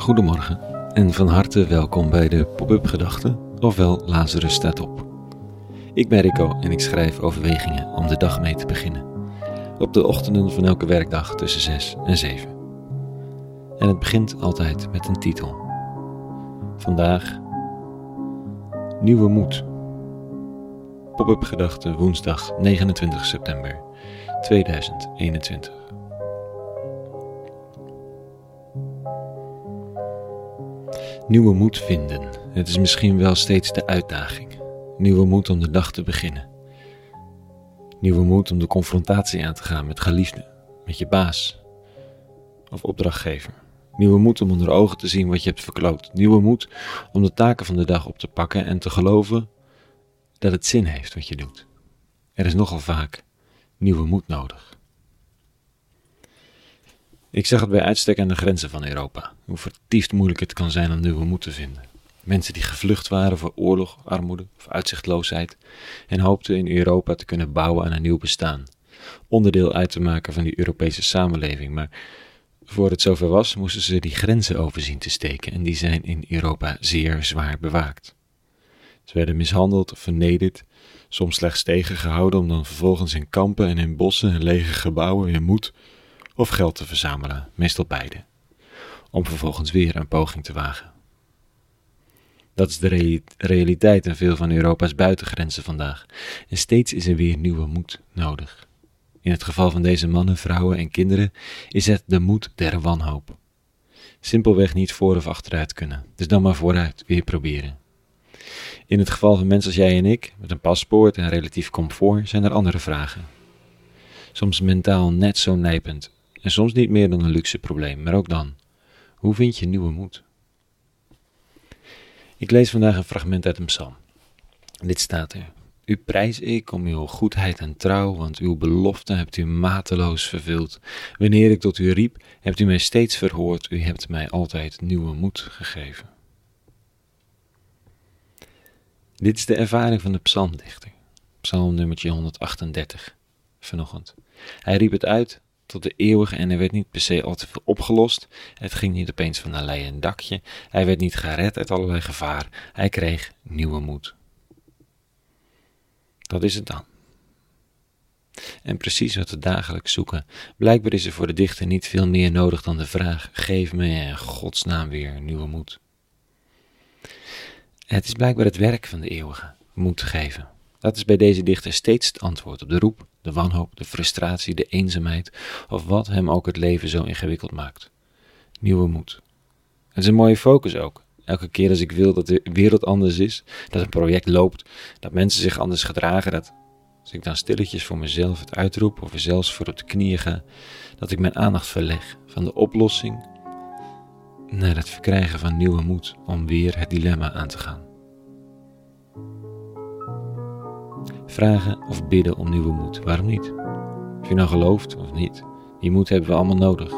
Goedemorgen en van harte welkom bij de Pop-up Gedachten, ofwel Lazarus staat op. Ik ben Rico en ik schrijf overwegingen om de dag mee te beginnen. Op de ochtenden van elke werkdag tussen 6 en 7. En het begint altijd met een titel. Vandaag Nieuwe Moed. Pop-up Gedachten woensdag 29 september 2021. Nieuwe moed vinden. Het is misschien wel steeds de uitdaging. Nieuwe moed om de dag te beginnen. Nieuwe moed om de confrontatie aan te gaan met geliefden, met je baas of opdrachtgever. Nieuwe moed om onder ogen te zien wat je hebt verkloot. Nieuwe moed om de taken van de dag op te pakken en te geloven dat het zin heeft wat je doet. Er is nogal vaak nieuwe moed nodig. Ik zag het bij uitstek aan de grenzen van Europa, hoe vertiefd moeilijk het kan zijn om nieuwe moed te vinden. Mensen die gevlucht waren voor oorlog, armoede of uitzichtloosheid en hoopten in Europa te kunnen bouwen aan een nieuw bestaan, onderdeel uit te maken van die Europese samenleving, maar voor het zover was, moesten ze die grenzen overzien te steken en die zijn in Europa zeer zwaar bewaakt. Ze werden mishandeld vernederd, soms slechts tegengehouden om dan vervolgens in kampen en in bossen en lege gebouwen weer moed of geld te verzamelen, meestal beide, om vervolgens weer een poging te wagen. Dat is de realiteit in veel van Europa's buitengrenzen vandaag, en steeds is er weer nieuwe moed nodig. In het geval van deze mannen, vrouwen en kinderen is het de moed der wanhoop. Simpelweg niet voor of achteruit kunnen, dus dan maar vooruit, weer proberen. In het geval van mensen als jij en ik, met een paspoort en relatief comfort, zijn er andere vragen. Soms mentaal net zo nijpend en soms niet meer dan een luxe probleem, maar ook dan. Hoe vind je nieuwe moed? Ik lees vandaag een fragment uit een psalm. Dit staat er. U prijs ik om uw goedheid en trouw, want uw belofte hebt u mateloos vervuld. Wanneer ik tot u riep, hebt u mij steeds verhoord. U hebt mij altijd nieuwe moed gegeven. Dit is de ervaring van de psalmdichter. Psalm nummertje 138 vanochtend. Hij riep het uit tot de eeuwige en er werd niet per se al te veel opgelost. Het ging niet opeens van een leien dakje. Hij werd niet gered uit allerlei gevaar. Hij kreeg nieuwe moed. Dat is het dan. En precies wat we dagelijks zoeken. Blijkbaar is er voor de dichter niet veel meer nodig dan de vraag: geef me in godsnaam weer nieuwe moed. Het is blijkbaar het werk van de eeuwige, moed geven. Dat is bij deze dichter steeds het antwoord op de roep, de wanhoop, de frustratie, de eenzaamheid of wat hem ook het leven zo ingewikkeld maakt. Nieuwe moed. Het is een mooie focus ook. Elke keer als ik wil dat de wereld anders is, dat een project loopt, dat mensen zich anders gedragen, dat als ik dan stilletjes voor mezelf het uitroep of zelfs voor op de knieën ga, dat ik mijn aandacht verleg van de oplossing naar het verkrijgen van nieuwe moed om weer het dilemma aan te gaan. Vragen of bidden om nieuwe moed, waarom niet? Of je nou gelooft of niet, die moed hebben we allemaal nodig.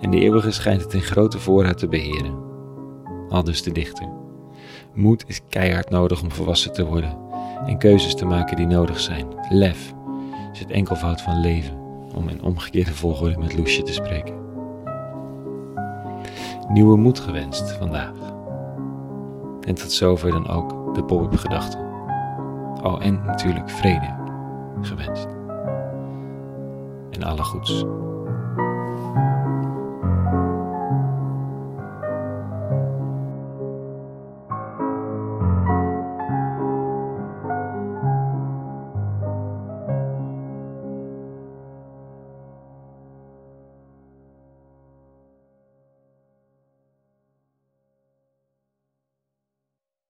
En de eeuwige schijnt het in grote voorraad te beheren. Al dus de dichter. Moed is keihard nodig om volwassen te worden en keuzes te maken die nodig zijn. Lef is het enkelvoud van leven, om in omgekeerde volgorde met Loesje te spreken. Nieuwe moed gewenst vandaag. En tot zover dan ook de pop-up gedachten. Oh, en natuurlijk vrede gewenst. En alle goeds.